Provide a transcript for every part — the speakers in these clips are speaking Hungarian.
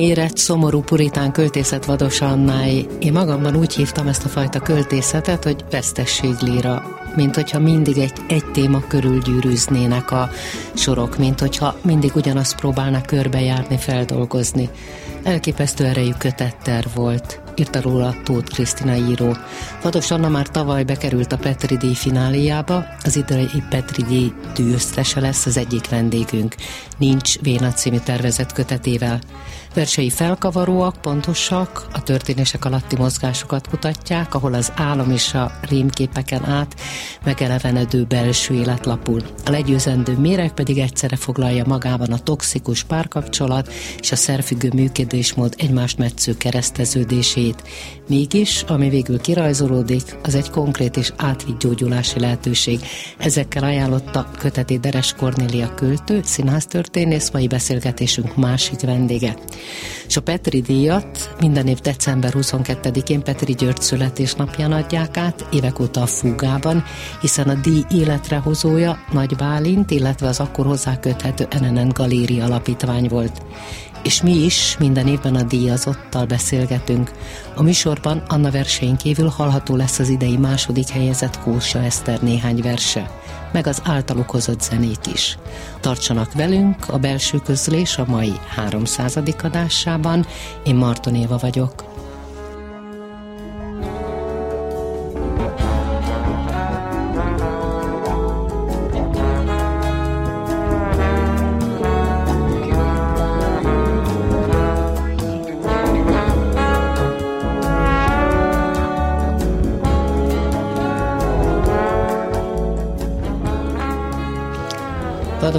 érett, szomorú puritán költészet Vados Annái. Én magamban úgy hívtam ezt a fajta költészetet, hogy vesztességlíra, mint hogyha mindig egy, egy téma körül gyűrűznének a sorok, mint hogyha mindig ugyanazt próbálnak körbejárni, feldolgozni. Elképesztő erejű kötetter volt, írta róla Tóth Krisztina író. Vados Anna már tavaly bekerült a Petri díj fináliába, az idei Petri díj díjöztese lesz az egyik vendégünk. Nincs Véna című tervezett kötetével. Versei felkavaróak, pontosak, a történések alatti mozgásokat kutatják, ahol az álom és a rémképeken át megelevenedő belső élet lapul. A legyőzendő méreg pedig egyszerre foglalja magában a toxikus párkapcsolat és a szerfüggő működésmód egymást metsző kereszteződését. Mégis, ami végül kirajzolódik, az egy konkrét és átvitt gyógyulási lehetőség. Ezekkel ajánlotta köteti Deres Kornélia költő, színháztörténész, mai beszélgetésünk másik vendége. És a Petri díjat minden év december 22-én Petri György születésnapján adják át, évek óta a Fúgában, hiszen a díj életrehozója Nagy Bálint, illetve az akkor hozzá köthető NNN Galéria alapítvány volt és mi is minden évben a díjazottal beszélgetünk. A műsorban Anna versein kívül hallható lesz az idei második helyezett Kósa Eszter néhány verse, meg az általuk hozott zenék is. Tartsanak velünk a belső közlés a mai 300. adásában. Én Marton Éva vagyok.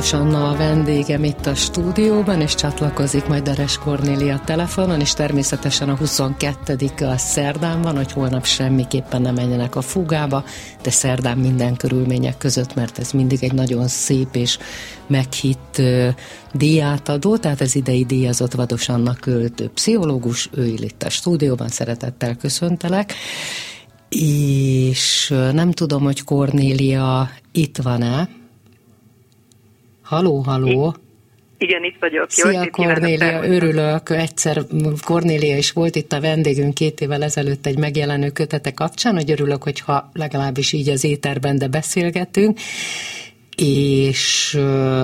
Vados Anna a vendégem itt a stúdióban, és csatlakozik majd Deres Kornélia telefonon, és természetesen a 22 a szerdán van, hogy holnap semmiképpen nem menjenek a fugába, de szerdán minden körülmények között, mert ez mindig egy nagyon szép és meghitt uh, díjátadó, tehát az idei díjazott Vados Anna költő pszichológus, ő itt a stúdióban, szeretettel köszöntelek. És nem tudom, hogy Kornélia itt van-e, Haló, haló! Igen, itt vagyok. Szia, Kornélia, örülök. Egyszer Kornélia is volt itt a vendégünk két évvel ezelőtt egy megjelenő kötete kapcsán, hogy örülök, hogyha legalábbis így az éterben, de beszélgetünk és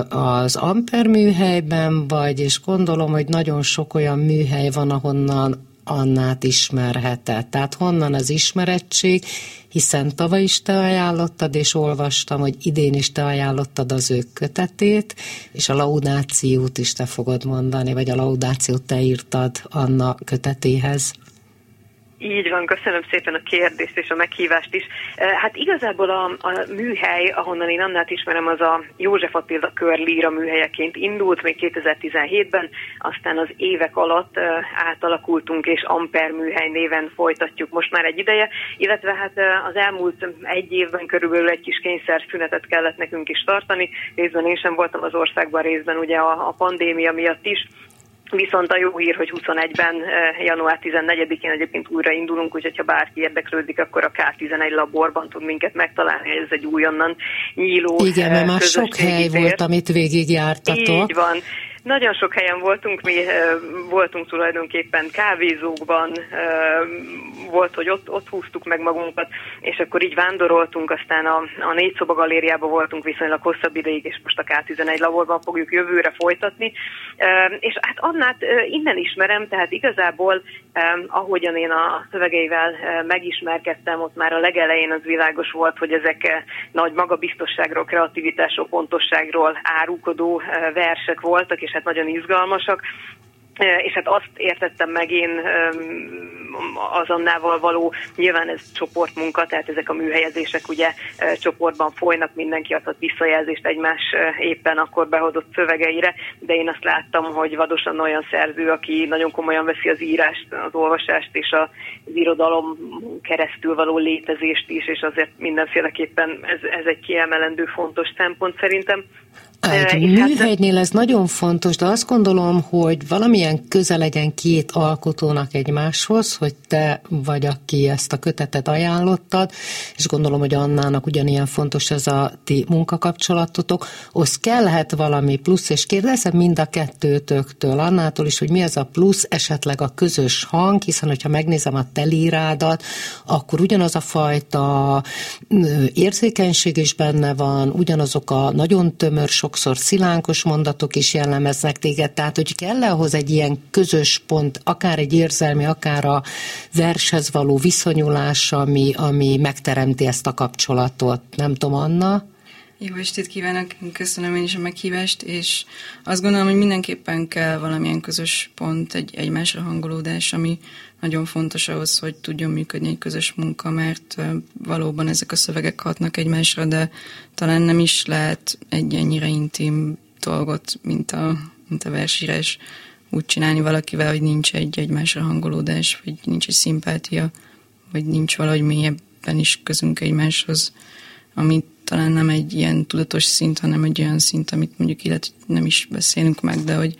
az Amper műhelyben vagy, és gondolom, hogy nagyon sok olyan műhely van, ahonnan Annát ismerhetett. Tehát honnan az ismerettség, hiszen tavaly is te ajánlottad, és olvastam, hogy idén is te ajánlottad az ő kötetét, és a laudációt is te fogod mondani, vagy a laudációt te írtad Anna kötetéhez. Így van, köszönöm szépen a kérdést és a meghívást is. Hát igazából a, a műhely, ahonnan én Annát ismerem, az a József Attila Körlíra műhelyeként indult még 2017-ben, aztán az évek alatt átalakultunk, és Amper műhely néven folytatjuk most már egy ideje, illetve hát az elmúlt egy évben körülbelül egy kis kényszer szünetet kellett nekünk is tartani, részben én sem voltam az országban, részben ugye a, a pandémia miatt is, Viszont a jó hír, hogy 21-ben, eh, január 14-én egyébként újra indulunk, úgyhogy ha bárki érdeklődik, akkor a K11 laborban tud minket megtalálni, ez egy újonnan nyíló Igen, mert már sok hely tér. volt, amit végigjártatok. Így van. Nagyon sok helyen voltunk, mi voltunk tulajdonképpen kávézókban, volt, hogy ott, ott húztuk meg magunkat, és akkor így vándoroltunk, aztán a, a négy szoba galériában voltunk viszonylag hosszabb ideig, és most a K11 laborban fogjuk jövőre folytatni. És hát Annát innen ismerem, tehát igazából ahogyan én a szövegeivel megismerkedtem, ott már a legelején az világos volt, hogy ezek nagy magabiztosságról, kreativitásról, pontosságról árulkodó versek voltak, és hát nagyon izgalmasak és hát azt értettem meg én az Annával való, nyilván ez csoportmunka, tehát ezek a műhelyezések ugye csoportban folynak, mindenki adhat visszajelzést egymás éppen akkor behozott szövegeire, de én azt láttam, hogy vadosan olyan szerző, aki nagyon komolyan veszi az írást, az olvasást és az irodalom keresztül való létezést is, és azért mindenféleképpen ez, ez egy kiemelendő fontos szempont szerintem. Egy műhelynél ez nagyon fontos, de azt gondolom, hogy valamilyen köze legyen két alkotónak egymáshoz, hogy te vagy, aki ezt a kötetet ajánlottad, és gondolom, hogy Annának ugyanilyen fontos ez a ti munkakapcsolatotok, az kellhet valami plusz, és kérdezem mind a kettőtöktől, Annától is, hogy mi ez a plusz, esetleg a közös hang, hiszen hogyha megnézem a telírádat, akkor ugyanaz a fajta érzékenység is benne van, ugyanazok a nagyon tömör sokszor szilánkos mondatok is jellemeznek téged, tehát hogy kell ahhoz egy ilyen közös pont, akár egy érzelmi, akár a vershez való viszonyulás, ami, ami megteremti ezt a kapcsolatot. Nem tudom, Anna? Jó estét kívánok, köszönöm én is a meghívást, és azt gondolom, hogy mindenképpen kell valamilyen közös pont, egy egymásra hangolódás, ami nagyon fontos ahhoz, hogy tudjon működni egy közös munka, mert valóban ezek a szövegek hatnak egymásra, de talán nem is lehet egy ennyire intim dolgot, mint a, mint a versírás úgy csinálni valakivel, hogy nincs egy egymásra hangolódás, vagy nincs egy szimpátia, vagy nincs valahogy mélyebben is közünk egymáshoz, ami talán nem egy ilyen tudatos szint, hanem egy olyan szint, amit mondjuk illetve nem is beszélünk meg, de hogy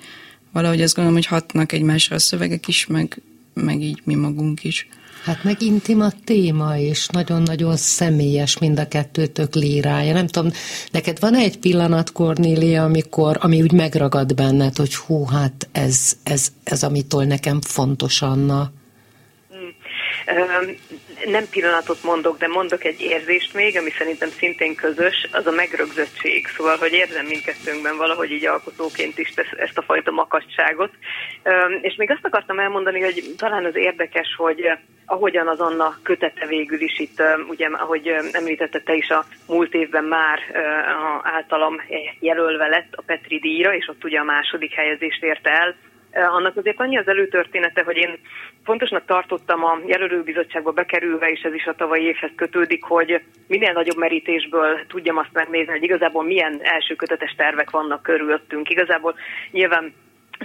valahogy azt gondolom, hogy hatnak egymásra a szövegek is, meg meg így mi magunk is. Hát meg intim a téma, és nagyon-nagyon személyes mind a kettőtök lírája. Nem tudom, neked van egy pillanat, Kornélia, amikor, ami úgy megragad benned, hogy hú, hát ez, ez, ez amitől nekem fontos, Anna? Hmm nem pillanatot mondok, de mondok egy érzést még, ami szerintem szintén közös, az a megrögzöttség. Szóval, hogy érzem mindkettőnkben valahogy így alkotóként is ezt a fajta makacságot. És még azt akartam elmondani, hogy talán az érdekes, hogy ahogyan az Anna kötete végül is itt, ugye, ahogy említette te is, a múlt évben már általam jelölve lett a Petri díjra, és ott ugye a második helyezést érte el, annak azért annyi az előtörténete, hogy én fontosnak tartottam a jelölőbizottságba bekerülve, és ez is a tavalyi évhez kötődik, hogy minél nagyobb merítésből tudjam azt megnézni, hogy igazából milyen első kötetes tervek vannak körülöttünk. Igazából nyilván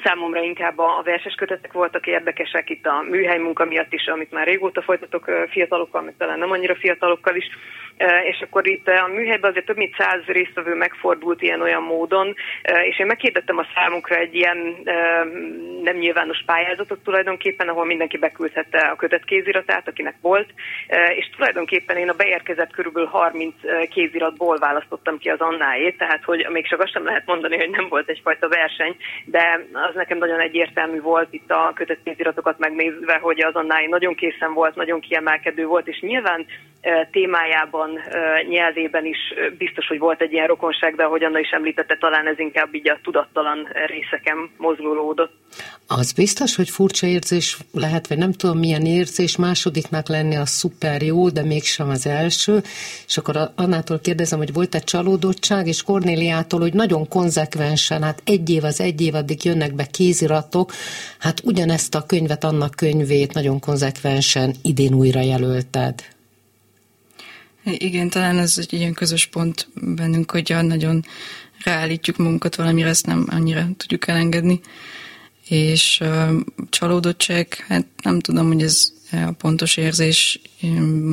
Számomra inkább a verses kötetek voltak érdekesek itt a műhely munka miatt is, amit már régóta folytatok fiatalokkal, meg talán nem annyira fiatalokkal is, és akkor itt a műhelyben azért több mint száz résztvevő megfordult ilyen-olyan módon, és én megkérdettem a számukra egy ilyen nem nyilvános pályázatot tulajdonképpen, ahol mindenki beküldhette a kötet kéziratát, akinek volt, és tulajdonképpen én a beérkezett körülbelül 30 kéziratból választottam ki az Annáét, tehát hogy még csak azt sem lehet mondani, hogy nem volt egyfajta verseny, de az nekem nagyon egyértelmű volt itt a kötet kéziratokat megnézve, hogy az nagyon készen volt, nagyon kiemelkedő volt, és nyilván témájában, nyelvében is biztos, hogy volt egy ilyen rokonság, de ahogy Anna is említette, talán ez inkább így a tudattalan részeken mozgolódott. Az biztos, hogy furcsa érzés lehet, vagy nem tudom milyen érzés, másodiknak lenni a szuper jó, de mégsem az első. És akkor Annától kérdezem, hogy volt-e csalódottság, és Kornéliától, hogy nagyon konzekvensen, hát egy év az egy év, addig jönnek be kéziratok, hát ugyanezt a könyvet, annak könyvét nagyon konzekvensen idén újra jelölted. Igen, talán ez egy ilyen közös pont bennünk, hogy nagyon ráállítjuk magunkat valamire, ezt nem annyira tudjuk elengedni. És uh, csalódottság, hát nem tudom, hogy ez a pontos érzés,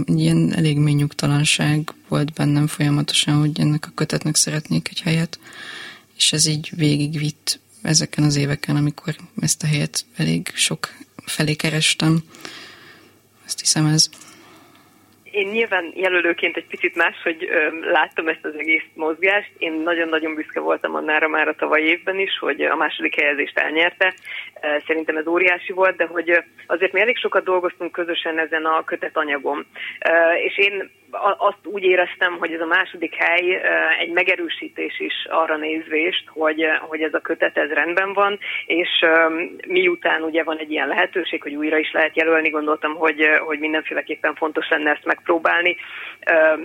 ilyen elég mély nyugtalanság volt bennem folyamatosan, hogy ennek a kötetnek szeretnék egy helyet, és ez így végigvitt ezeken az éveken, amikor ezt a helyet elég sok felé kerestem. Azt hiszem ez. Én nyilván jelölőként egy picit más, hogy ö, láttam ezt az egész mozgást. Én nagyon-nagyon büszke voltam annára már a tavaly évben is, hogy a második helyezést elnyerte. Szerintem ez óriási volt, de hogy azért mi elég sokat dolgoztunk közösen ezen a kötetanyagon. És én azt úgy éreztem, hogy ez a második hely egy megerősítés is arra nézvést, hogy, hogy ez a kötet ez rendben van, és miután ugye van egy ilyen lehetőség, hogy újra is lehet jelölni, gondoltam, hogy, hogy mindenféleképpen fontos lenne ezt megpróbálni.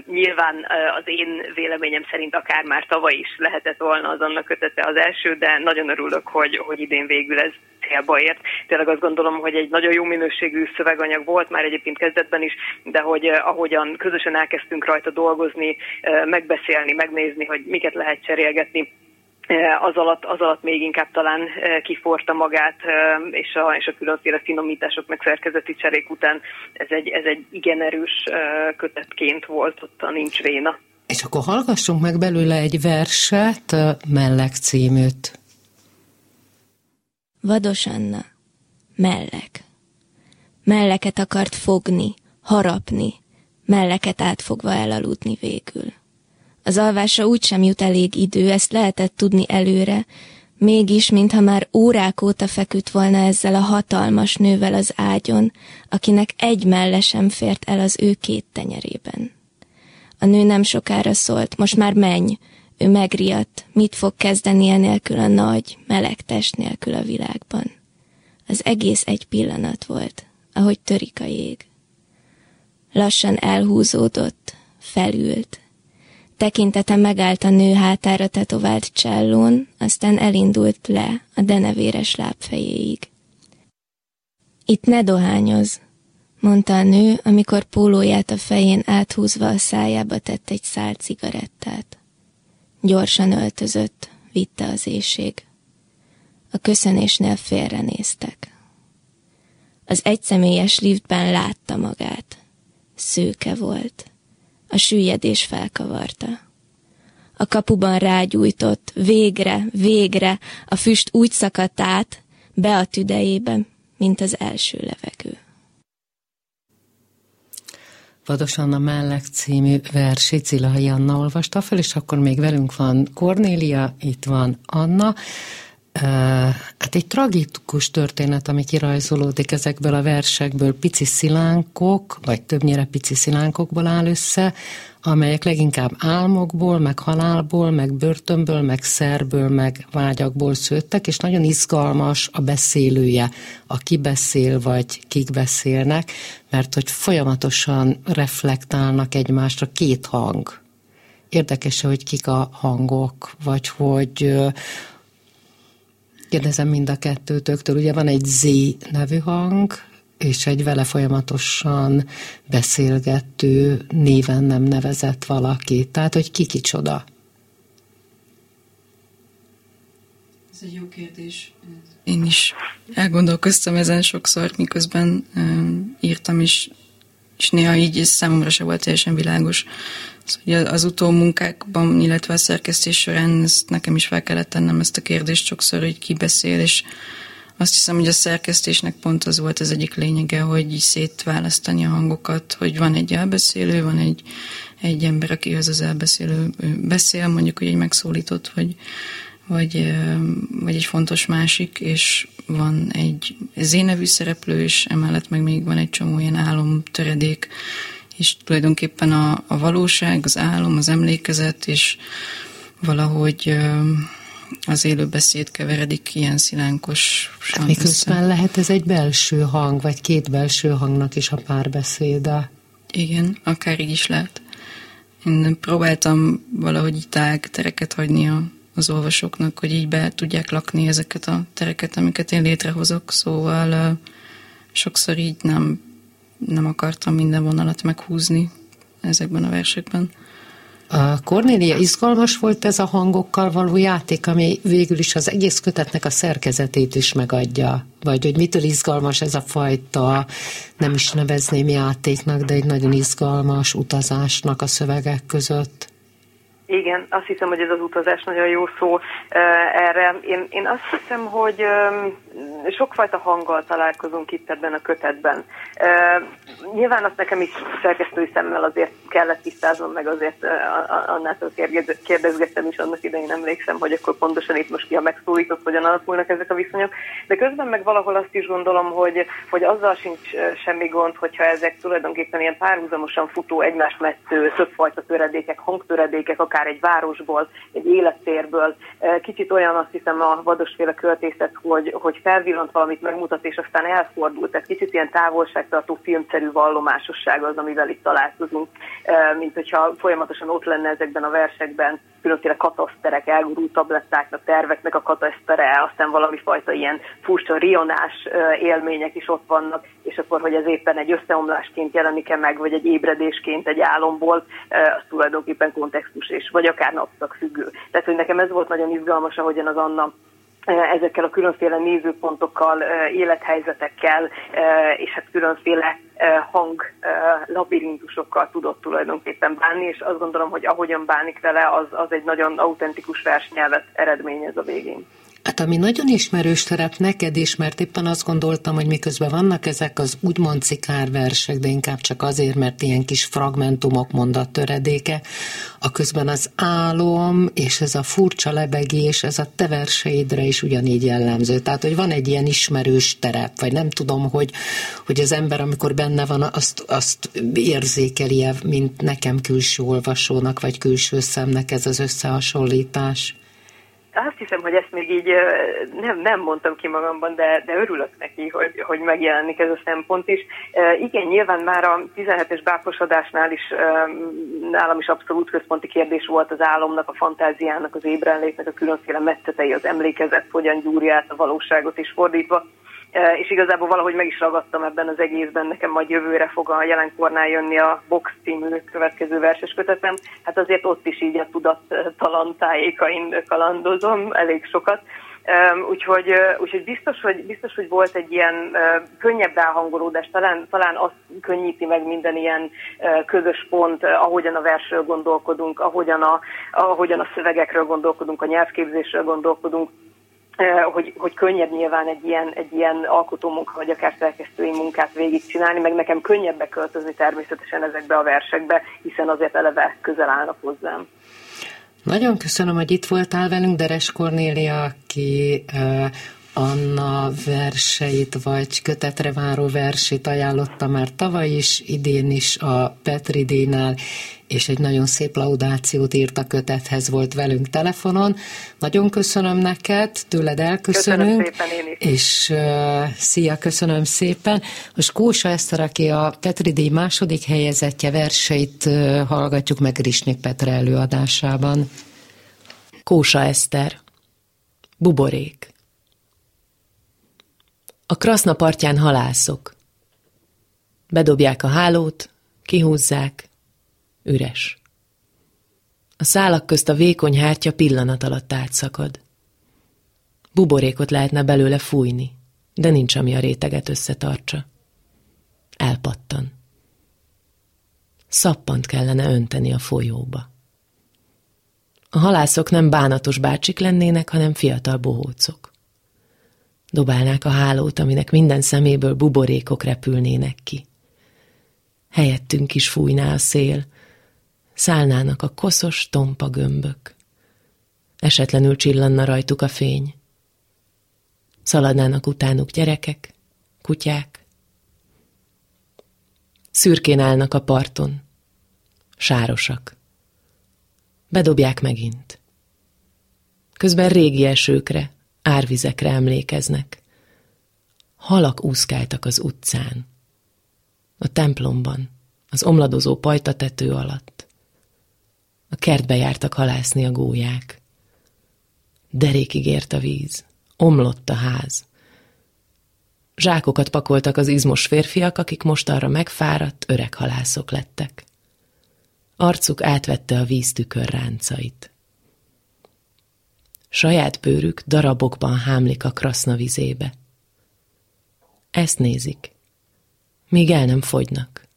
Nyilván az én véleményem szerint akár már tavaly is lehetett volna az annak kötete az első, de nagyon örülök, hogy, hogy idén végül ez célba ért. Tényleg azt gondolom, hogy egy nagyon jó minőségű szöveganyag volt már egyébként kezdetben is, de hogy ahogyan közösen elkezdtünk rajta dolgozni, megbeszélni, megnézni, hogy miket lehet cserélgetni, az alatt, az alatt még inkább talán kiforta magát, és a, és a különféle finomítások meg szerkezeti cserék után ez egy, ez egy igen erős kötetként volt ott a Nincs Véna. És akkor hallgassunk meg belőle egy verset, Mellek címűt. Vados Anna, mellek. Melleket akart fogni, harapni, melleket átfogva elaludni végül. Az alvásra úgysem jut elég idő, ezt lehetett tudni előre, mégis, mintha már órák óta feküdt volna ezzel a hatalmas nővel az ágyon, akinek egy melle sem fért el az ő két tenyerében. A nő nem sokára szólt, most már menj, ő megriadt, mit fog kezdeni enélkül a nagy, meleg test nélkül a világban. Az egész egy pillanat volt, ahogy törik a jég. Lassan elhúzódott, felült, Tekintete megállt a nő hátára tetovált csellón, aztán elindult le a denevéres lábfejéig. Itt ne dohányoz, mondta a nő, amikor pólóját a fején áthúzva a szájába tett egy szál cigarettát. Gyorsan öltözött, vitte az éjség. A köszönésnél félrenéztek. Az egyszemélyes liftben látta magát. Szőke volt a süllyedés felkavarta. A kapuban rágyújtott, végre, végre, a füst úgy szakadt át, be a tüdejébe, mint az első levegő. Vados Anna Mellek című versét Zilai Anna olvasta fel, és akkor még velünk van Kornélia, itt van Anna. Hát egy tragikus történet, ami kirajzolódik ezekből a versekből, pici szilánkok, vagy többnyire pici szilánkokból áll össze, amelyek leginkább álmokból, meg halálból, meg börtönből, meg szerből, meg vágyakból szőttek, és nagyon izgalmas a beszélője, aki beszél, vagy kik beszélnek, mert hogy folyamatosan reflektálnak egymásra két hang. Érdekes, hogy kik a hangok, vagy hogy Kérdezem mind a kettőtöktől, ugye van egy Z nevű hang, és egy vele folyamatosan beszélgető, néven nem nevezett valaki. Tehát, hogy ki kicsoda? Ez egy jó kérdés. Én is elgondolkoztam ezen sokszor, miközben um, írtam, és, és néha így számomra se volt teljesen világos, Szóval az utómunkákban, illetve a szerkesztés során ezt nekem is fel kellett tennem ezt a kérdést sokszor, hogy ki beszél, és azt hiszem, hogy a szerkesztésnek pont az volt az egyik lényege, hogy így szétválasztani a hangokat, hogy van egy elbeszélő, van egy, egy ember, akihez az elbeszélő beszél, mondjuk, hogy egy megszólított, vagy, vagy, vagy egy fontos másik, és van egy zénevű szereplő, és emellett meg még van egy csomó ilyen álomtöredék, és tulajdonképpen a, a valóság, az álom, az emlékezet, és valahogy az élő beszéd keveredik ilyen szilánkos Miközben össze. lehet ez egy belső hang, vagy két belső hangnak is a párbeszéde. Igen, akár így is lehet. Én próbáltam valahogy így tág tereket hagyni a, az olvasóknak, hogy így be tudják lakni ezeket a tereket, amiket én létrehozok, szóval sokszor így nem nem akartam minden vonalat meghúzni ezekben a versekben. A Cornélia, izgalmas volt ez a hangokkal való játék, ami végül is az egész kötetnek a szerkezetét is megadja? Vagy hogy mitől izgalmas ez a fajta, nem is nevezném játéknak, de egy nagyon izgalmas utazásnak a szövegek között? Igen, azt hiszem, hogy ez az utazás nagyon jó szó erre. Én, én azt hiszem, hogy sokfajta hanggal találkozunk itt ebben a kötetben. Nyilván azt nekem is szerkesztői szemmel azért kellett tisztáznom, meg azért annától kérdezgettem is annak idején emlékszem, hogy akkor pontosan itt most ki a megszólított, hogyan alakulnak ezek a viszonyok. De közben meg valahol azt is gondolom, hogy, hogy azzal sincs semmi gond, hogyha ezek tulajdonképpen ilyen párhuzamosan futó, egymást metsző, többfajta töredékek, hangtöredékek, akár egy városból, egy élettérből. Kicsit olyan azt hiszem a vadosféle költészet, hogy, hogy pillanat valamit megmutat, és aztán elfordult. Tehát kicsit ilyen távolságtartó filmszerű vallomásosság az, amivel itt találkozunk, mint hogyha folyamatosan ott lenne ezekben a versekben különféle kataszterek, elgurult tablettáknak, terveknek a katasztere, aztán valami fajta ilyen furcsa rionás élmények is ott vannak, és akkor, hogy ez éppen egy összeomlásként jelenik-e meg, vagy egy ébredésként egy álomból, az tulajdonképpen kontextus és vagy akár napszak függő. Tehát, hogy nekem ez volt nagyon izgalmas, ahogyan az Anna ezekkel a különféle nézőpontokkal, élethelyzetekkel, és hát különféle hang labirintusokkal tudott tulajdonképpen bánni, és azt gondolom, hogy ahogyan bánik vele, az, az egy nagyon autentikus versnyelvet eredményez a végén. Hát ami nagyon ismerős terep neked is, mert éppen azt gondoltam, hogy miközben vannak ezek az úgymond cikárversek, de inkább csak azért, mert ilyen kis fragmentumok, mondattöredéke, a közben az álom és ez a furcsa lebegés, ez a te verseidre is ugyanígy jellemző. Tehát, hogy van egy ilyen ismerős terep, vagy nem tudom, hogy, hogy az ember, amikor benne van, azt, azt érzékeli mint nekem külső olvasónak, vagy külső szemnek ez az összehasonlítás azt hiszem, hogy ezt még így nem, nem mondtam ki magamban, de, de örülök neki, hogy, hogy megjelenik ez a szempont is. Igen, nyilván már a 17-es báposodásnál is nálam is abszolút központi kérdés volt az álomnak, a fantáziának, az ébrenlétnek a különféle metszetei, az emlékezet, hogyan gyúrja át a valóságot is fordítva és igazából valahogy meg is ragadtam ebben az egészben, nekem majd jövőre fog a jelenkornál jönni a Box című következő verses kötetem, hát azért ott is így a tudattalan tájékain kalandozom elég sokat, úgyhogy, úgyhogy biztos, hogy, biztos, hogy volt egy ilyen könnyebb elhangolódás, talán, talán azt könnyíti meg minden ilyen közös pont, ahogyan a versről gondolkodunk, ahogyan a, ahogyan a szövegekről gondolkodunk, a nyelvképzésről gondolkodunk, hogy, hogy könnyebb nyilván egy ilyen, egy ilyen alkotó munka, vagy akár szerkesztői munkát végigcsinálni, meg nekem könnyebb beköltözni természetesen ezekbe a versekbe, hiszen azért eleve közel állnak hozzám. Nagyon köszönöm, hogy itt voltál velünk, Deres Kornélia, aki uh, Anna verseit, vagy kötetre váró versét ajánlotta már tavaly is, idén is a Petri Dénál, és egy nagyon szép laudációt írt a kötethez, volt velünk telefonon. Nagyon köszönöm neked, tőled elköszönünk. Köszönöm szépen én is. És uh, szia, köszönöm szépen. Most Kósa Eszter, aki a Petri díj második helyezettje verseit uh, hallgatjuk meg Risnik Petre előadásában. Kósa Eszter Buborék A kraszna partján halászok. Bedobják a hálót, kihúzzák, Üres. A szálak közt a vékony hártya pillanat alatt átszakad. Buborékot lehetne belőle fújni, de nincs, ami a réteget összetartsa. Elpattan. Szappant kellene önteni a folyóba. A halászok nem bánatos bácsik lennének, hanem fiatal bohócok. Dobálnák a hálót, aminek minden szeméből buborékok repülnének ki. Helyettünk is fújná a szél, szállnának a koszos, tompa gömbök. Esetlenül csillanna rajtuk a fény. Szaladnának utánuk gyerekek, kutyák. Szürkén állnak a parton, sárosak. Bedobják megint. Közben régi esőkre, árvizekre emlékeznek. Halak úszkáltak az utcán. A templomban, az omladozó pajtatető alatt. A kertbe jártak halászni a gólyák. Derékig ért a víz, omlott a ház. Zsákokat pakoltak az izmos férfiak, akik most arra megfáradt, öreg halászok lettek. Arcuk átvette a víz tükör ráncait. Saját bőrük darabokban hámlik a kraszna vizébe. Ezt nézik, míg el nem fogynak.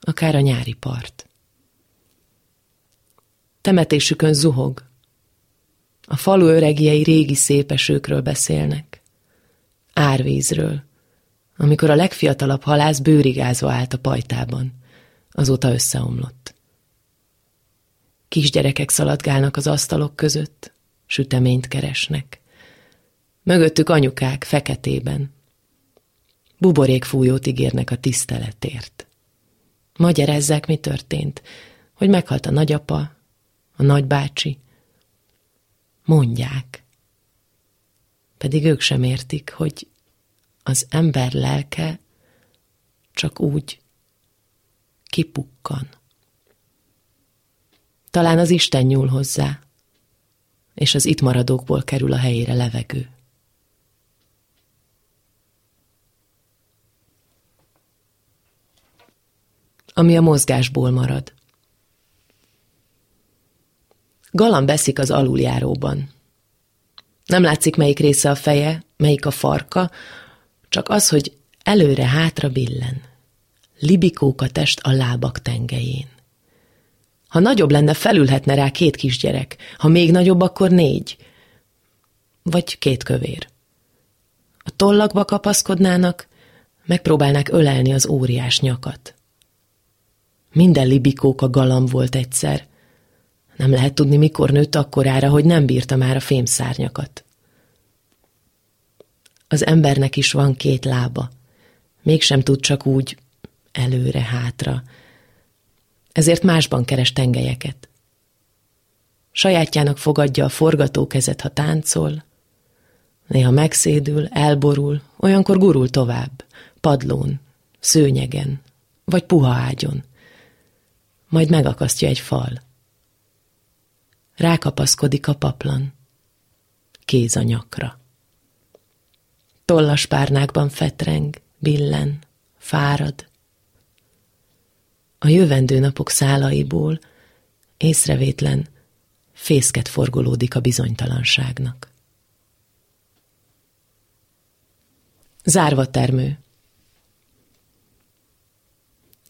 Akár a nyári part. Temetésükön zuhog. A falu öregjei régi szépesőkről beszélnek. Árvízről, amikor a legfiatalabb halász bőrigázva állt a pajtában. Azóta összeomlott. Kisgyerekek szaladgálnak az asztalok között, süteményt keresnek. Mögöttük anyukák feketében. Buborékfújót ígérnek a tiszteletért. Magyarázzák, mi történt, hogy meghalt a nagyapa, a nagybácsi. Mondják. Pedig ők sem értik, hogy az ember lelke csak úgy kipukkan. Talán az Isten nyúl hozzá, és az itt maradókból kerül a helyére levegő. Ami a mozgásból marad. Galam beszik az aluljáróban. Nem látszik, melyik része a feje, melyik a farka, csak az, hogy előre-hátra billen. Libikók a test a lábak tengelyén. Ha nagyobb lenne, felülhetne rá két kisgyerek. Ha még nagyobb, akkor négy. Vagy két kövér. A tollakba kapaszkodnának, megpróbálnák ölelni az óriás nyakat. Minden a galam volt egyszer. Nem lehet tudni, mikor nőtt akkorára, hogy nem bírta már a fémszárnyakat. Az embernek is van két lába. Mégsem tud csak úgy előre-hátra. Ezért másban keres tengelyeket. Sajátjának fogadja a forgatókezet, ha táncol, néha megszédül, elborul, olyankor gurul tovább, padlón, szőnyegen, vagy puha ágyon. Majd megakasztja egy fal. Rákapaszkodik a paplan, kéz a nyakra. Tollas párnákban fetreng, billen, fárad. A jövendő napok szálaiból észrevétlen fészket forgolódik a bizonytalanságnak. Zárva termő.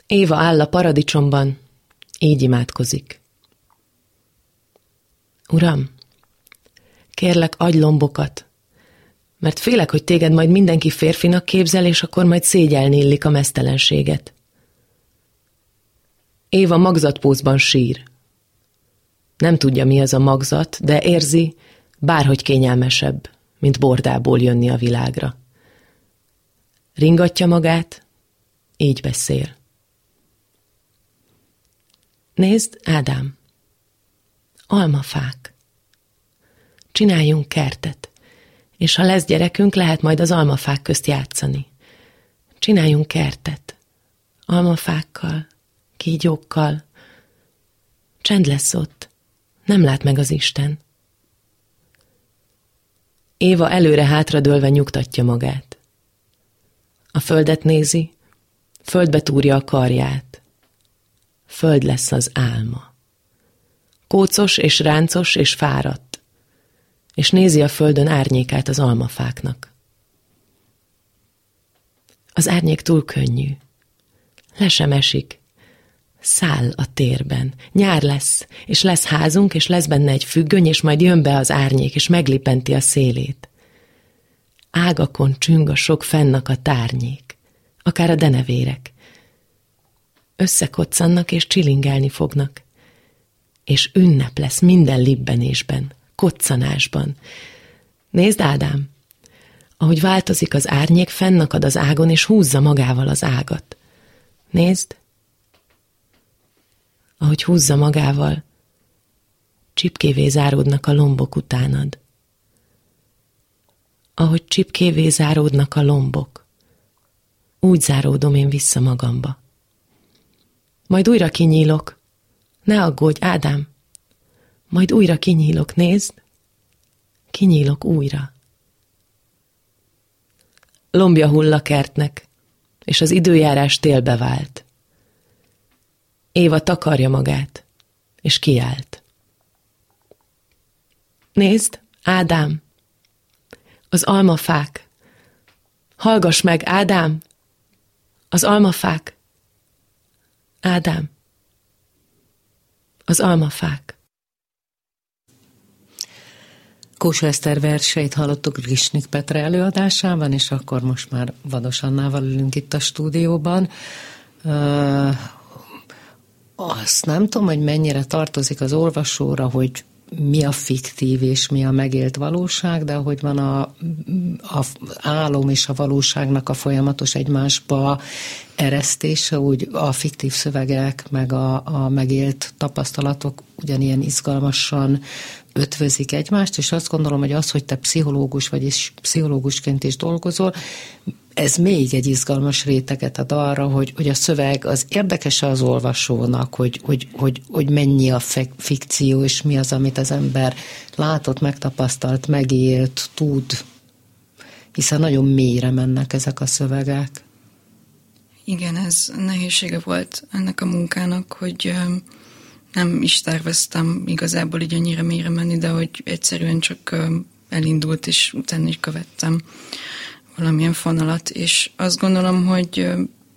Éva áll a paradicsomban, így imádkozik. Uram, kérlek, adj lombokat, mert félek, hogy téged majd mindenki férfinak képzel, és akkor majd szégyelni illik a mesztelenséget. Éva magzatpózban sír. Nem tudja, mi az a magzat, de érzi, bárhogy kényelmesebb, mint bordából jönni a világra. Ringatja magát, így beszél. Nézd, Ádám, almafák. Csináljunk kertet és ha lesz gyerekünk, lehet majd az almafák közt játszani. Csináljunk kertet. Almafákkal, kígyókkal. Csend lesz ott. Nem lát meg az Isten. Éva előre-hátra dőlve nyugtatja magát. A földet nézi, földbe túrja a karját. Föld lesz az álma. Kócos és ráncos és fáradt és nézi a földön árnyékát az almafáknak. Az árnyék túl könnyű. Le sem esik. Száll a térben. Nyár lesz, és lesz házunk, és lesz benne egy függöny, és majd jön be az árnyék, és meglipenti a szélét. Ágakon csüng a sok fennak a tárnyék, akár a denevérek. Összekoccannak és csilingelni fognak, és ünnep lesz minden libbenésben koccanásban. Nézd, Ádám, ahogy változik az árnyék, fennakad az ágon, és húzza magával az ágat. Nézd, ahogy húzza magával, csipkévé záródnak a lombok utánad. Ahogy csipkévé záródnak a lombok, úgy záródom én vissza magamba. Majd újra kinyílok. Ne aggódj, Ádám, majd újra kinyílok, nézd. Kinyílok újra. Lombja hull a kertnek, és az időjárás télbe vált. Éva takarja magát, és kiállt. Nézd, Ádám, az almafák. Hallgass meg, Ádám, az almafák. Ádám, az almafák. Kósa Eszter verseit hallottuk Risnik Petre előadásában, és akkor most már Vados Annával ülünk itt a stúdióban. Azt nem tudom, hogy mennyire tartozik az olvasóra, hogy mi a fiktív és mi a megélt valóság, de hogy van a, a álom és a valóságnak a folyamatos egymásba eresztése, úgy a fiktív szövegek, meg a, a megélt tapasztalatok ugyanilyen izgalmasan ötvözik egymást, és azt gondolom, hogy az, hogy te pszichológus vagy, és pszichológusként is dolgozol, ez még egy izgalmas réteget ad arra, hogy, hogy a szöveg az érdekes az olvasónak, hogy, hogy, hogy, hogy mennyi a fikció, és mi az, amit az ember látott, megtapasztalt, megélt, tud, hiszen nagyon mélyre mennek ezek a szövegek. Igen, ez nehézsége volt ennek a munkának, hogy nem is terveztem igazából így annyira mélyre menni, de hogy egyszerűen csak elindult, és utána is követtem valamilyen fonalat, és azt gondolom, hogy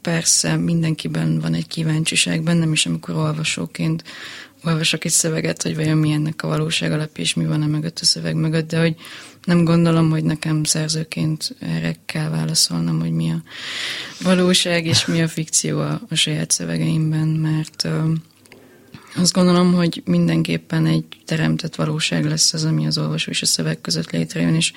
persze mindenkiben van egy kíváncsiság, bennem is, amikor olvasóként olvasok egy szöveget, hogy vajon mi ennek a valóság alapja, és mi van a mögött a szöveg mögött, de hogy nem gondolom, hogy nekem szerzőként erre kell válaszolnom, hogy mi a valóság és mi a fikció a, a saját szövegeimben, mert azt gondolom, hogy mindenképpen egy teremtett valóság lesz az, ami az olvasó és a szöveg között létrejön, és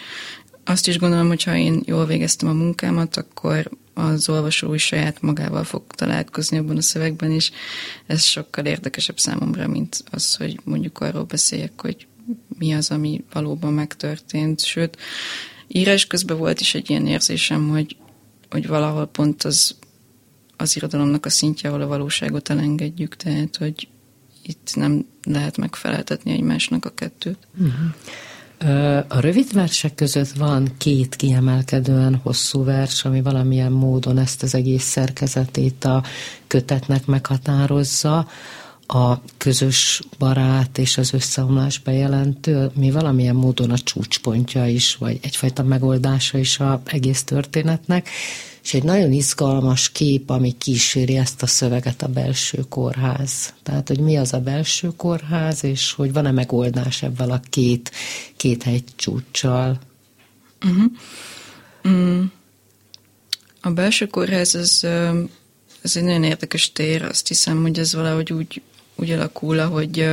azt is gondolom, hogy ha én jól végeztem a munkámat, akkor az olvasó is saját magával fog találkozni abban a szövegben, és ez sokkal érdekesebb számomra, mint az, hogy mondjuk arról beszéljek, hogy mi az, ami valóban megtörtént. Sőt, írás közben volt is egy ilyen érzésem, hogy, hogy valahol pont az, az irodalomnak a szintje, ahol a valóságot elengedjük, tehát, hogy itt nem lehet megfeleltetni egymásnak a kettőt. Uh-huh. A rövid versek között van két kiemelkedően hosszú vers, ami valamilyen módon ezt az egész szerkezetét a kötetnek meghatározza. A közös barát és az összeomlás bejelentő, mi valamilyen módon a csúcspontja is, vagy egyfajta megoldása is a egész történetnek és egy nagyon izgalmas kép, ami kíséri ezt a szöveget a belső kórház. Tehát, hogy mi az a belső kórház, és hogy van-e megoldás ebben a két, két hegy csúccsal. Uh-huh. Mm. A belső kórház az, az egy nagyon érdekes tér, azt hiszem, hogy ez valahogy úgy, úgy alakul, hogy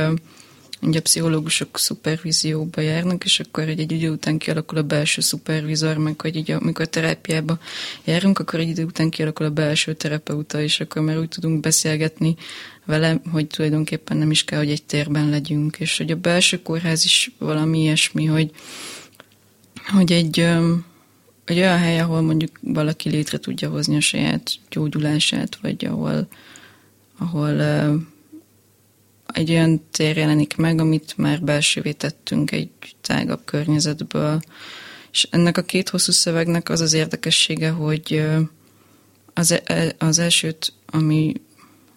ugye a pszichológusok szupervízióba járnak, és akkor egy, egy idő után kialakul a belső szupervizor, meg hogy így, amikor terápiába járunk, akkor egy idő után kialakul a belső terapeuta, és akkor már úgy tudunk beszélgetni vele, hogy tulajdonképpen nem is kell, hogy egy térben legyünk, és hogy a belső kórház is valami ilyesmi, hogy, hogy egy, egy olyan hely, ahol mondjuk valaki létre tudja hozni a saját gyógyulását, vagy ahol, ahol egy olyan tér jelenik meg, amit már belsővé tettünk egy tágabb környezetből. És ennek a két hosszú szövegnek az az érdekessége, hogy az, e, az elsőt, ami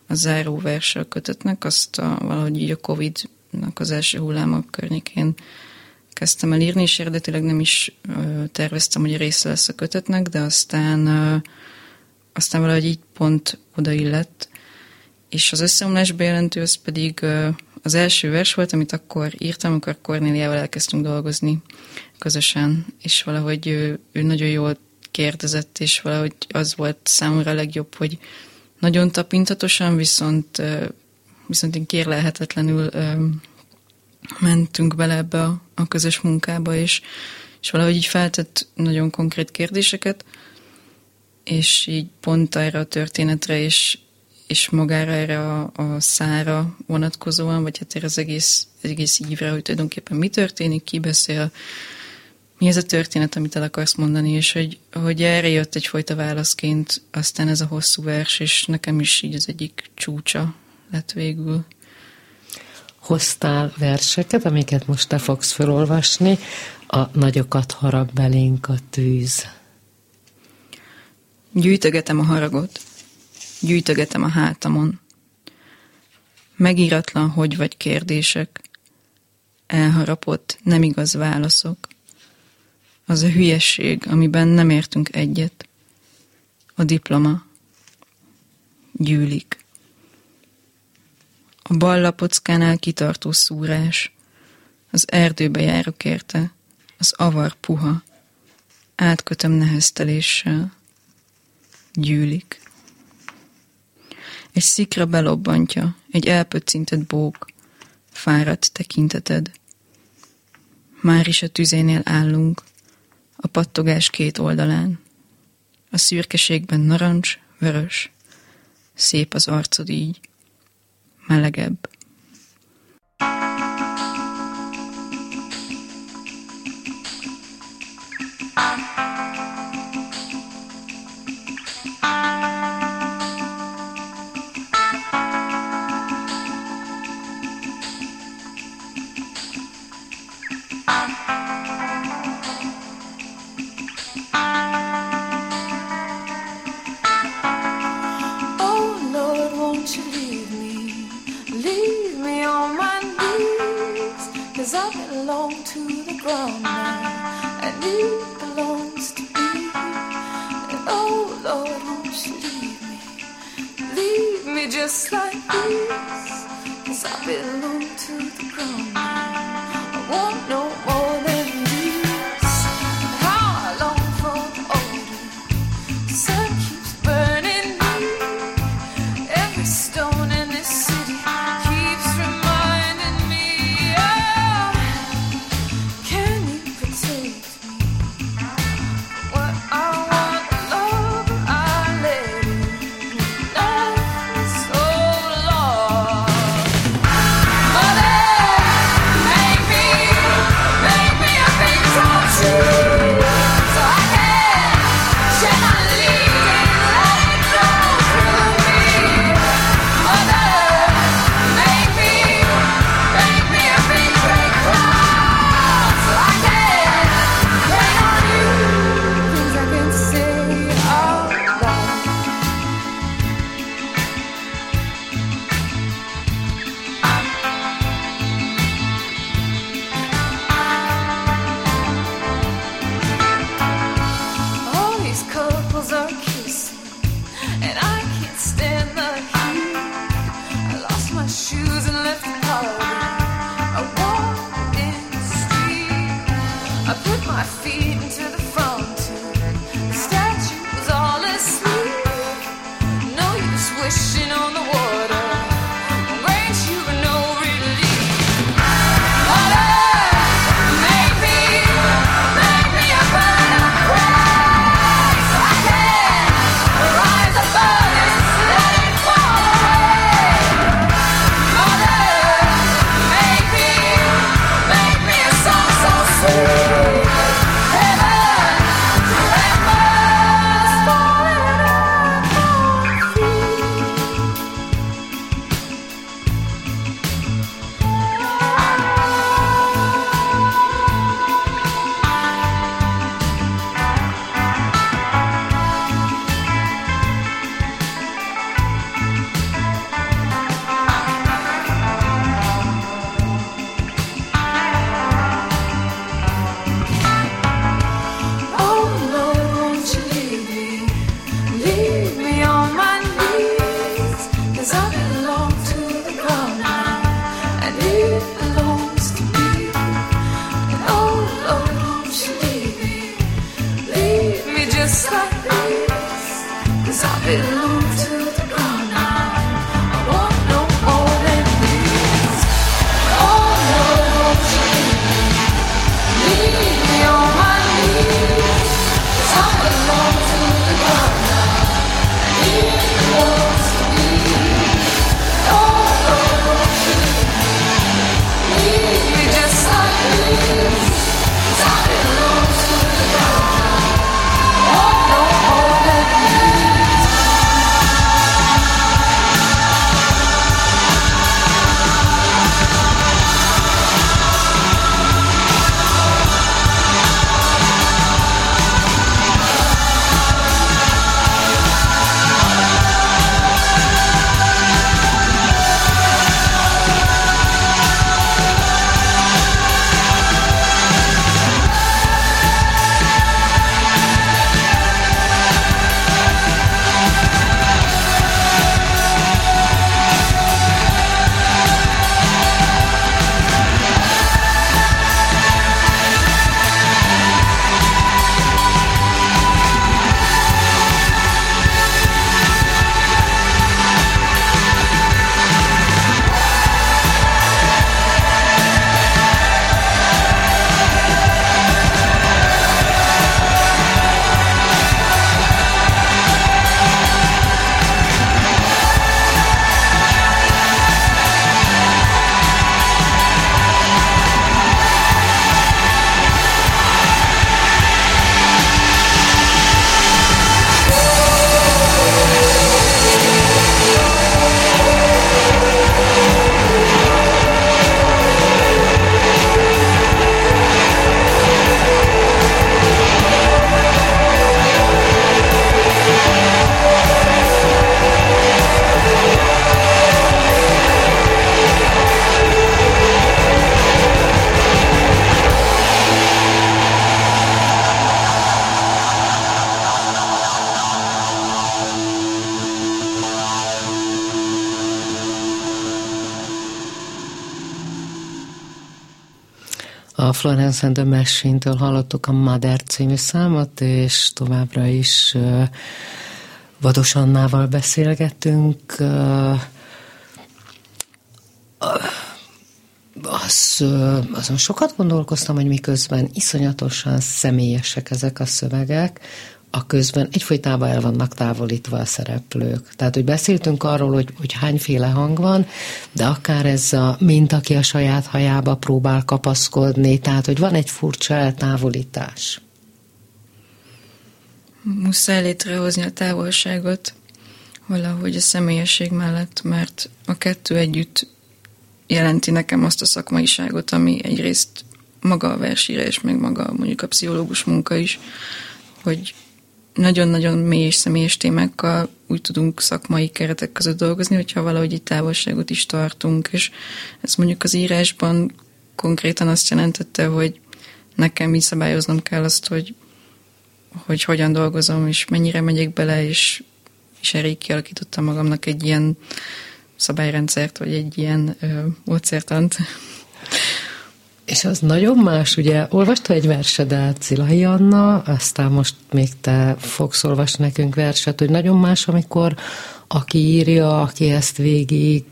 a záró verse kötetnek, azt a, valahogy így a Covid-nak az első hullámok környékén kezdtem el írni, és eredetileg nem is terveztem, hogy része lesz a kötetnek, de aztán, aztán valahogy így pont odaillett, és az összeomlás bejelentő az pedig az első vers volt, amit akkor írtam, amikor Kornéliával elkezdtünk dolgozni közösen, és valahogy ő, ő nagyon jól kérdezett, és valahogy az volt számomra a legjobb, hogy nagyon tapintatosan, viszont, viszont én kérlelhetetlenül mentünk bele ebbe a, a közös munkába, és, és valahogy így feltett nagyon konkrét kérdéseket, és így pont erre a történetre, és és magára erre a, a szára vonatkozóan, vagy hát erre az egész, egész ívre, hogy tulajdonképpen mi történik, ki beszél, mi ez a történet, amit el akarsz mondani, és hogy, hogy erre jött egyfajta válaszként aztán ez a hosszú vers, és nekem is így az egyik csúcsa lett végül. Hoztál verseket, amiket most te fogsz felolvasni, a nagyokat harag belénk a tűz. Gyűjtögetem a haragot, gyűjtögetem a hátamon. Megíratlan hogy vagy kérdések, elharapott, nem igaz válaszok. Az a hülyesség, amiben nem értünk egyet. A diploma. Gyűlik. A bal lapockánál kitartó szúrás. Az erdőbe járok érte. Az avar puha. Átkötöm nehezteléssel. Gyűlik. Egy szikra belobbantja, egy elpöccintett bók, fáradt tekinteted. Már is a tüzénél állunk, a pattogás két oldalán. A szürkeségben narancs, vörös, szép az arcod így, melegebb. Florence and the Machine-től hallottuk a Mother című számot, és továbbra is Vados Annával beszélgetünk. Az, azon sokat gondolkoztam, hogy miközben iszonyatosan személyesek ezek a szövegek, a közben egyfolytában el vannak távolítva a szereplők. Tehát, hogy beszéltünk arról, hogy, hogy hányféle hang van, de akár ez a mint aki a saját hajába próbál kapaszkodni, tehát, hogy van egy furcsa eltávolítás. Muszáj létrehozni a távolságot valahogy a személyesség mellett, mert a kettő együtt jelenti nekem azt a szakmaiságot, ami egyrészt maga a versírás, meg maga mondjuk a pszichológus munka is, hogy nagyon-nagyon mély és személyes témákkal úgy tudunk szakmai keretek között dolgozni, hogyha valahogy egy távolságot is tartunk, és ez mondjuk az írásban konkrétan azt jelentette, hogy nekem így szabályoznom kell azt, hogy, hogy hogyan dolgozom, és mennyire megyek bele, és, és elég kialakítottam magamnak egy ilyen szabályrendszert, vagy egy ilyen módszertant, és az nagyon más, ugye olvasta egy versedet Zilahi Anna, aztán most még te fogsz olvasni nekünk verset, hogy nagyon más, amikor aki írja, aki ezt végig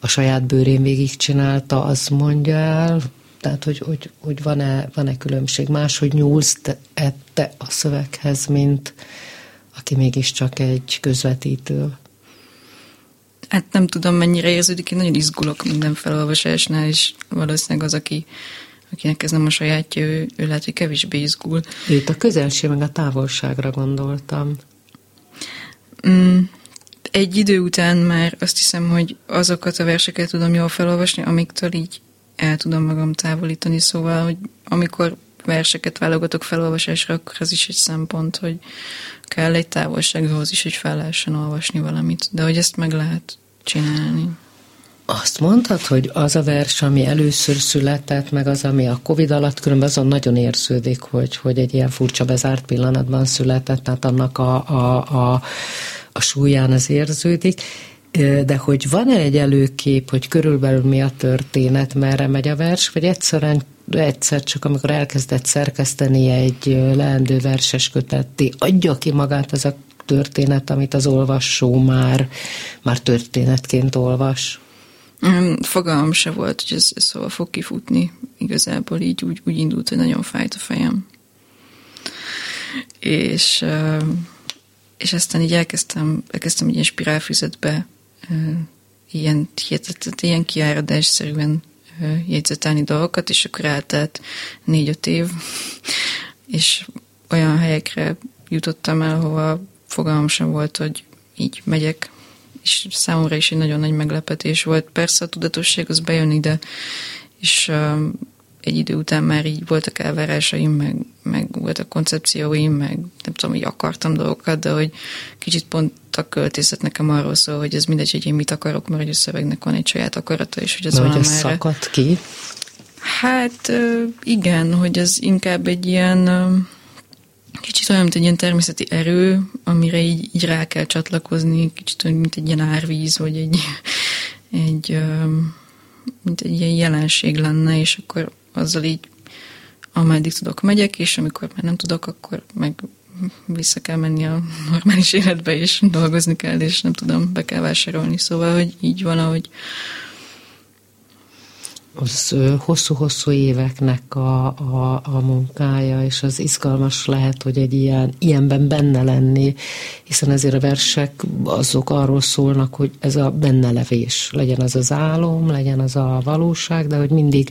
a saját bőrén végig csinálta, az mondja el, tehát hogy, hogy, hogy van-e, van-e különbség, máshogy nyúlsz te, te a szöveghez, mint aki mégiscsak egy közvetítő. Hát nem tudom, mennyire érződik, én nagyon izgulok minden felolvasásnál, és valószínűleg az, aki, akinek ez nem a sajátja, ő, ő lehet, hogy kevésbé izgul. Itt a közelség meg a távolságra gondoltam. Mm, egy idő után már azt hiszem, hogy azokat a verseket tudom jól felolvasni, amiktől így el tudom magam távolítani, szóval, hogy amikor verseket válogatok felolvasásra, akkor ez is egy szempont, hogy kell egy távolság ahhoz is, hogy fel lehessen olvasni valamit. De hogy ezt meg lehet csinálni. Azt mondtad, hogy az a vers, ami először született, meg az, ami a Covid alatt, különben azon nagyon érződik, hogy, hogy egy ilyen furcsa bezárt pillanatban született, tehát annak a, a, a, a súlyán az érződik. De hogy van-e egy előkép, hogy körülbelül mi a történet, merre megy a vers, vagy egyszerűen egyszer csak, amikor elkezdett szerkeszteni egy leendő verses kötetté, adja ki magát az a történet, amit az olvasó már, már történetként olvas? Fogalmam se volt, hogy ez, ez szóval fog kifutni. Igazából így úgy, úgy indult, hogy nagyon fájt a fejem. És, és aztán így elkezdtem, elkezdtem egy ilyen spirálfüzetbe ilyen, hihetetlen, ilyen kiáradásszerűen jegyzetelni dolgokat, és akkor eltelt négy-öt év, és olyan helyekre jutottam el, hova fogalmam sem volt, hogy így megyek, és számomra is egy nagyon nagy meglepetés volt. Persze a tudatosság az bejön ide, és egy idő után már így voltak elvárásaim, meg, meg voltak koncepcióim, meg nem tudom, hogy akartam dolgokat, de hogy kicsit pont a költészet nekem arról szól, hogy ez mindegy, hogy én mit akarok, mert hogy a szövegnek van egy saját akarata, és hogy az van hogy szakadt ki? Hát igen, hogy ez inkább egy ilyen kicsit olyan, mint egy ilyen természeti erő, amire így, így rá kell csatlakozni, kicsit olyan, mint egy ilyen árvíz, vagy egy, egy mint egy ilyen jelenség lenne, és akkor azzal így ameddig tudok, megyek, és amikor már nem tudok, akkor meg vissza kell menni a normális életbe, és dolgozni kell, és nem tudom, be kell vásárolni. Szóval, hogy így valahogy az hosszú-hosszú éveknek a, a, a munkája, és az izgalmas lehet, hogy egy ilyen, ilyenben benne lenni, hiszen ezért a versek azok arról szólnak, hogy ez a benne levés, legyen az az álom, legyen az a valóság, de hogy mindig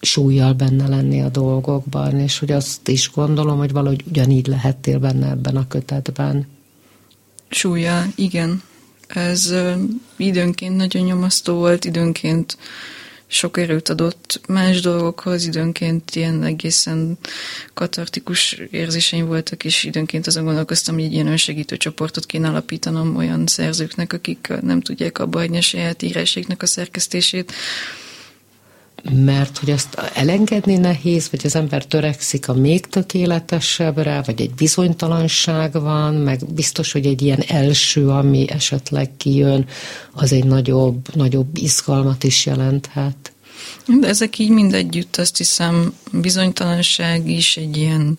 súlyjal benne lenni a dolgokban, és hogy azt is gondolom, hogy valahogy ugyanígy lehettél benne ebben a kötetben. Súlya, igen. Ez ö, időnként nagyon nyomasztó volt, időnként sok erőt adott más dolgokhoz, időnként ilyen egészen katartikus érzéseim voltak, és időnként azon gondolkoztam, hogy egy ilyen önsegítő csoportot kéne alapítanom olyan szerzőknek, akik nem tudják abba hagyni a saját íráséknek a szerkesztését, mert hogy azt elengedni nehéz, vagy az ember törekszik a még tökéletesebbre, vagy egy bizonytalanság van, meg biztos, hogy egy ilyen első, ami esetleg kijön, az egy nagyobb, nagyobb izgalmat is jelenthet. De ezek így mindegyütt, azt hiszem, bizonytalanság is egy ilyen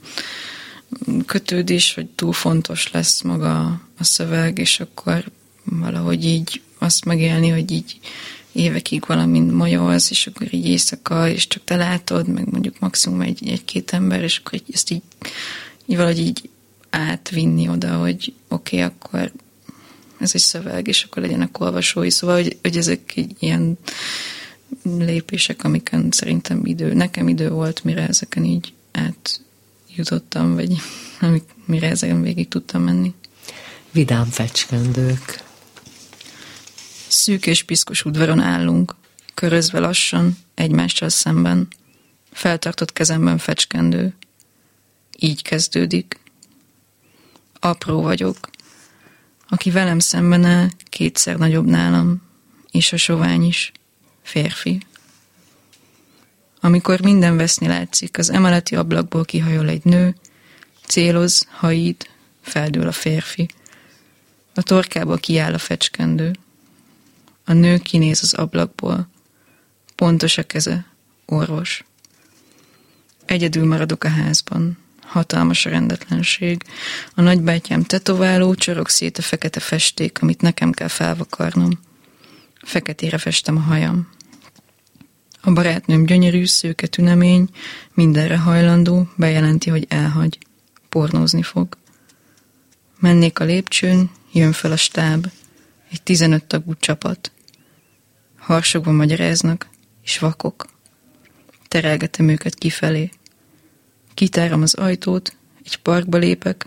kötődés, hogy túl fontos lesz maga a szöveg, és akkor valahogy így azt megélni, hogy így évekig valamint majolsz, és akkor így éjszaka, és csak te látod, meg mondjuk maximum egy, egy-két ember, és akkor ezt így, így valahogy így átvinni oda, hogy oké, okay, akkor ez egy szöveg, és akkor legyenek olvasói, szóval, hogy, hogy ezek így ilyen lépések, amiken szerintem idő, nekem idő volt, mire ezeken így átjutottam, vagy amik, mire ezeken végig tudtam menni. Vidám fecskendők. Szűk és piszkos udvaron állunk, körözve lassan, egymással szemben, feltartott kezemben fecskendő. Így kezdődik. Apró vagyok, aki velem szemben áll, kétszer nagyobb nálam, és a sovány is, férfi. Amikor minden veszni látszik, az emeleti ablakból kihajol egy nő, céloz, hajít, feldől a férfi. A torkából kiáll a fecskendő. A nő kinéz az ablakból. Pontos a keze, orvos. Egyedül maradok a házban. Hatalmas a rendetlenség. A nagybátyám tetováló, csorog szét a fekete festék, amit nekem kell felvakarnom. Feketére festem a hajam. A barátnőm gyönyörű, szőke tünemény, mindenre hajlandó, bejelenti, hogy elhagy. Pornózni fog. Mennék a lépcsőn, jön fel a stáb. Egy 15 tagú csapat. Harsogva magyaráznak, és vakok. Terelgetem őket kifelé. Kitárom az ajtót, egy parkba lépek,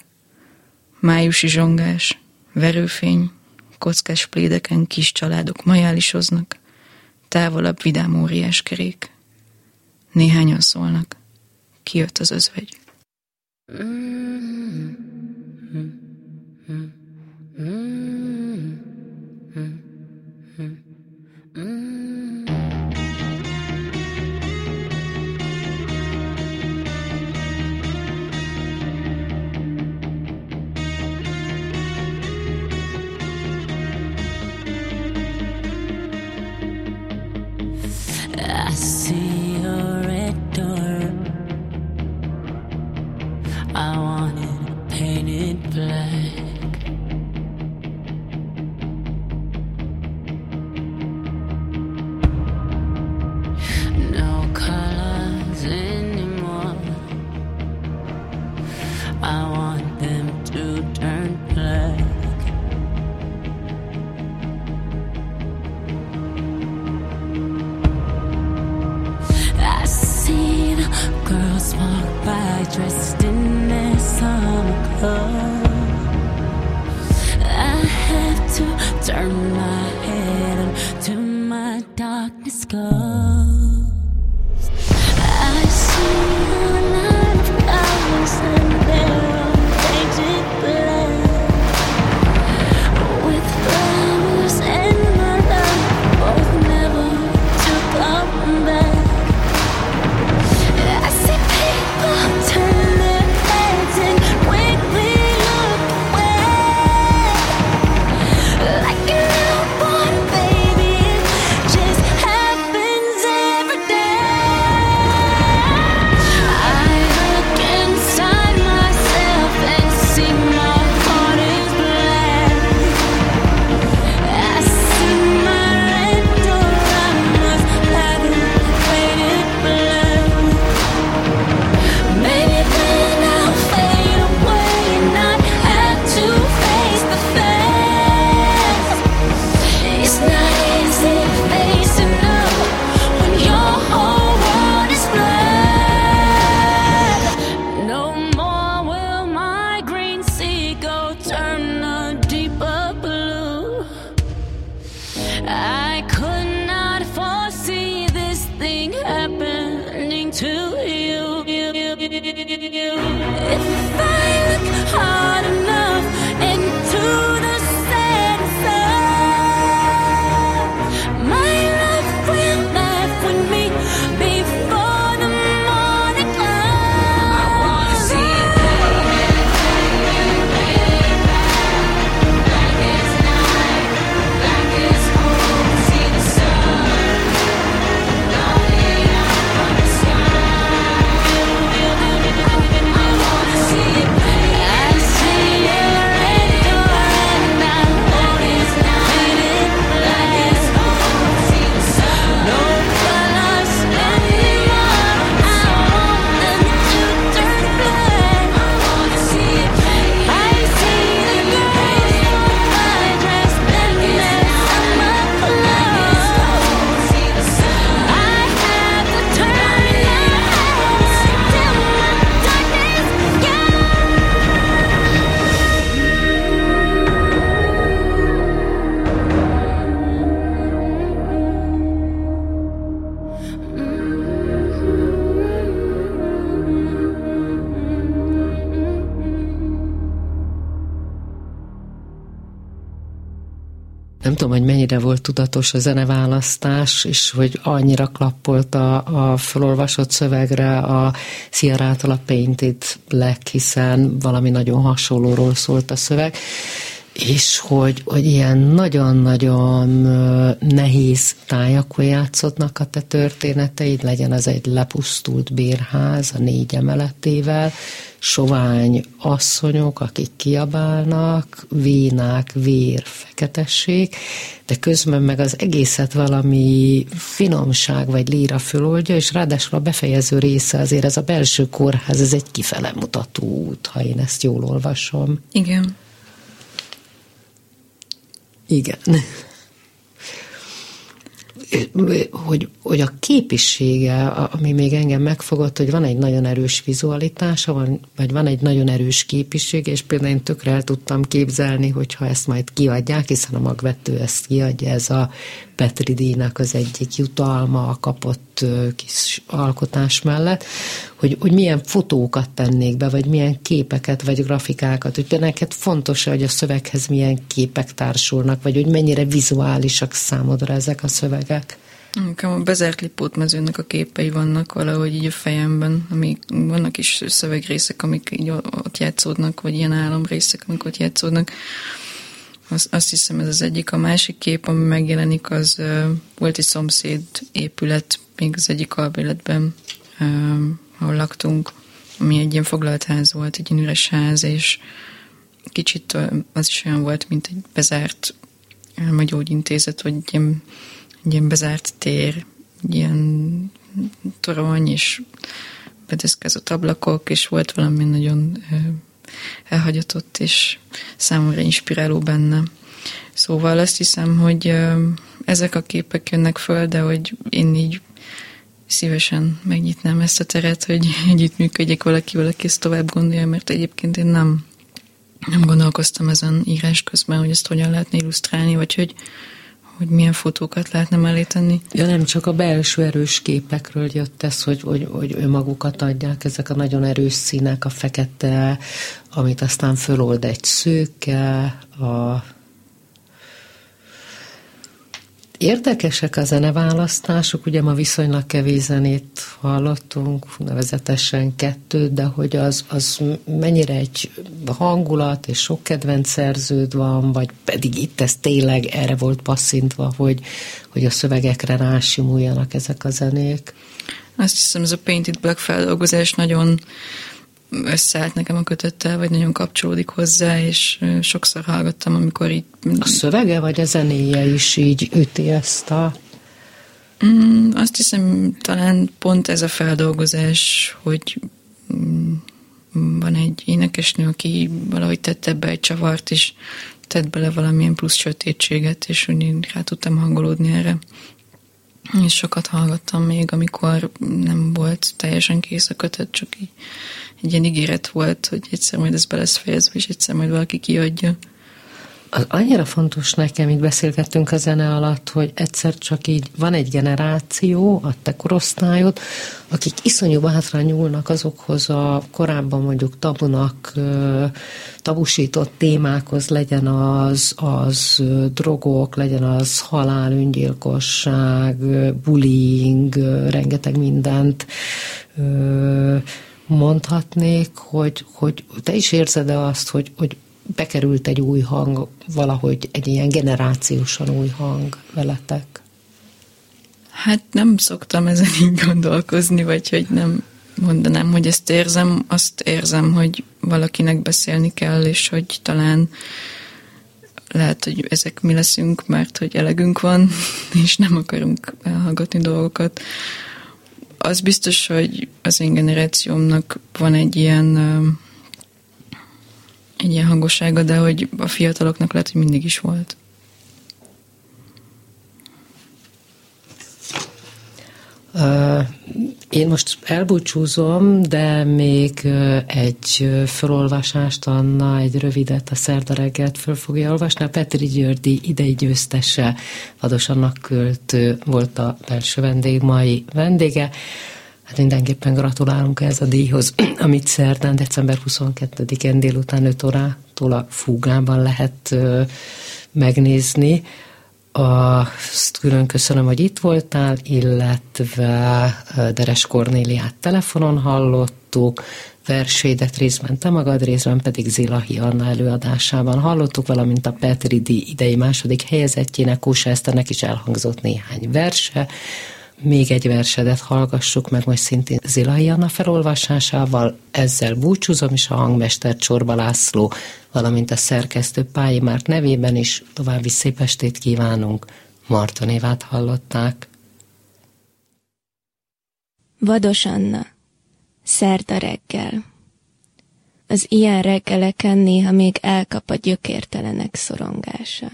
májusi zsongás, verőfény, kockás plédeken kis családok majálisoznak, távolabb vidám óriás kerék. Néhányan szólnak, kijött az özvegy. Mm-hmm. Mm-hmm. Mm. I want it painted black. Nem tudom, hogy mennyire volt tudatos a zeneválasztás, és hogy annyira klappolt a, a felolvasott szövegre a Sierra a Painted Black, hiszen valami nagyon hasonlóról szólt a szöveg és hogy, hogy ilyen nagyon-nagyon nehéz tájakon játszotnak a te történeteid, legyen az egy lepusztult bérház a négy emeletével, sovány asszonyok, akik kiabálnak, vénák, vér, feketesség, de közben meg az egészet valami finomság vagy líra föloldja, és ráadásul a befejező része azért ez a belső kórház, ez egy kifele mutató út, ha én ezt jól olvasom. Igen. Igen. Hogy, hogy a képisége, ami még engem megfogott, hogy van egy nagyon erős vizualitása, van, vagy van egy nagyon erős képiség, és például én tökre el tudtam képzelni, hogyha ezt majd kiadják, hiszen a magvető ezt kiadja, ez a Petri díjnak az egyik jutalma a kapott kis alkotás mellett, hogy, hogy milyen fotókat tennék be, vagy milyen képeket, vagy grafikákat, hogy neked fontos hogy a szöveghez milyen képek társulnak, vagy hogy mennyire vizuálisak számodra ezek a szövegek. Nekem a bezárt Lipót a képei vannak valahogy így a fejemben, amik vannak is szövegrészek, amik így ott játszódnak, vagy ilyen álomrészek, amik ott játszódnak. Azt, azt hiszem ez az egyik. A másik kép, ami megjelenik, az uh, volt egy szomszéd épület, még az egyik albéletben, uh, ahol laktunk, ami egy ilyen foglalt ház volt, egy ilyen üres ház, és kicsit az is olyan volt, mint egy bezárt gyógyintézet, vagy egy ilyen, egy ilyen bezárt tér, egy ilyen torony, és bedeszkázott ablakok, és volt valami nagyon elhagyatott és számomra inspiráló benne. Szóval azt hiszem, hogy ezek a képek jönnek föl, de hogy én így szívesen megnyitnám ezt a teret, hogy együttműködjek valakivel, aki ezt tovább gondolja, mert egyébként én nem, nem gondolkoztam ezen írás közben, hogy ezt hogyan lehetne illusztrálni, vagy hogy, hogy milyen fotókat lehetne mellé tenni. Ja, nem csak a belső erős képekről jött ez, hogy, hogy, hogy önmagukat adják, ezek a nagyon erős színek, a fekete, amit aztán fölold egy szőke, a Érdekesek a zeneválasztások, ugye ma viszonylag kevés zenét hallottunk, nevezetesen kettőt, de hogy az, az mennyire egy hangulat és sok kedvenc szerződ van, vagy pedig itt ez tényleg erre volt passzintva, hogy, hogy a szövegekre rásimuljanak ezek a zenék? Azt hiszem, ez a Painted Black feldolgozás nagyon összeállt nekem a kötöttel, vagy nagyon kapcsolódik hozzá, és sokszor hallgattam, amikor így... A szövege vagy a zenéje is így üti ezt a... Mm, azt hiszem, talán pont ez a feldolgozás, hogy mm, van egy énekesnő, aki valahogy tette ebbe egy csavart, és tett bele valamilyen plusz sötétséget, és úgy rá tudtam hangolódni erre. És sokat hallgattam még, amikor nem volt teljesen kész a kötet, csak egy ilyen ígéret volt, hogy egyszer majd ez be lesz fejezve, és egyszer majd valaki kiadja. Az annyira fontos nekem, így beszélgettünk a zene alatt, hogy egyszer csak így van egy generáció, a te korosztályod, akik iszonyú bátran nyúlnak azokhoz a korábban mondjuk tabunak tabusított témákhoz, legyen az, az drogok, legyen az halál, öngyilkosság, bullying, rengeteg mindent mondhatnék, hogy, hogy te is érzed-e azt, hogy, hogy bekerült egy új hang, valahogy egy ilyen generációsan új hang veletek? Hát nem szoktam ezen így gondolkozni, vagy hogy nem mondanám, hogy ezt érzem, azt érzem, hogy valakinek beszélni kell, és hogy talán lehet, hogy ezek mi leszünk, mert hogy elegünk van, és nem akarunk elhallgatni dolgokat az biztos, hogy az én generációmnak van egy ilyen egy ilyen hangossága, de hogy a fiataloknak lehet, hogy mindig is volt. Én most elbúcsúzom, de még egy felolvasást, Anna, egy rövidet a szerda reggelt föl fogja olvasni. A Petri Györgyi idei győztese, Vados Annak költő volt a belső vendég, mai vendége. Hát mindenképpen gratulálunk ez a díjhoz, amit szerdán december 22-én délután 5 órától a fúgában lehet megnézni. Azt külön köszönöm, hogy itt voltál, illetve Deres Kornéliát telefonon hallottuk, versédet részben te magad, részben pedig Zilahi Anna előadásában hallottuk, valamint a Petri D idei második helyezettjének, Kósa Eszternek is elhangzott néhány verse. Még egy versedet hallgassuk meg most szintén Zilahi Anna felolvasásával, ezzel búcsúzom is a hangmester Csorba László, valamint a szerkesztő Pályi Márk nevében is további szép estét kívánunk. Marta névát hallották. Vados Anna Szerda reggel. Az ilyen reggeleken néha még elkap a gyökértelenek szorongása.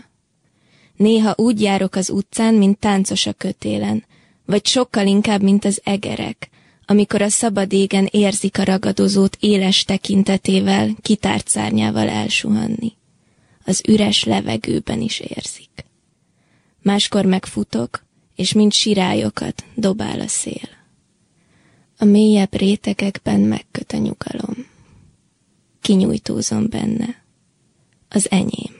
Néha úgy járok az utcán, mint táncos a kötélen, vagy sokkal inkább, mint az egerek, amikor a szabad égen érzik a ragadozót éles tekintetével, kitárt szárnyával elsuhanni. Az üres levegőben is érzik. Máskor megfutok, és mint sirályokat dobál a szél. A mélyebb rétegekben megköt a nyugalom. Kinyújtózom benne. Az enyém.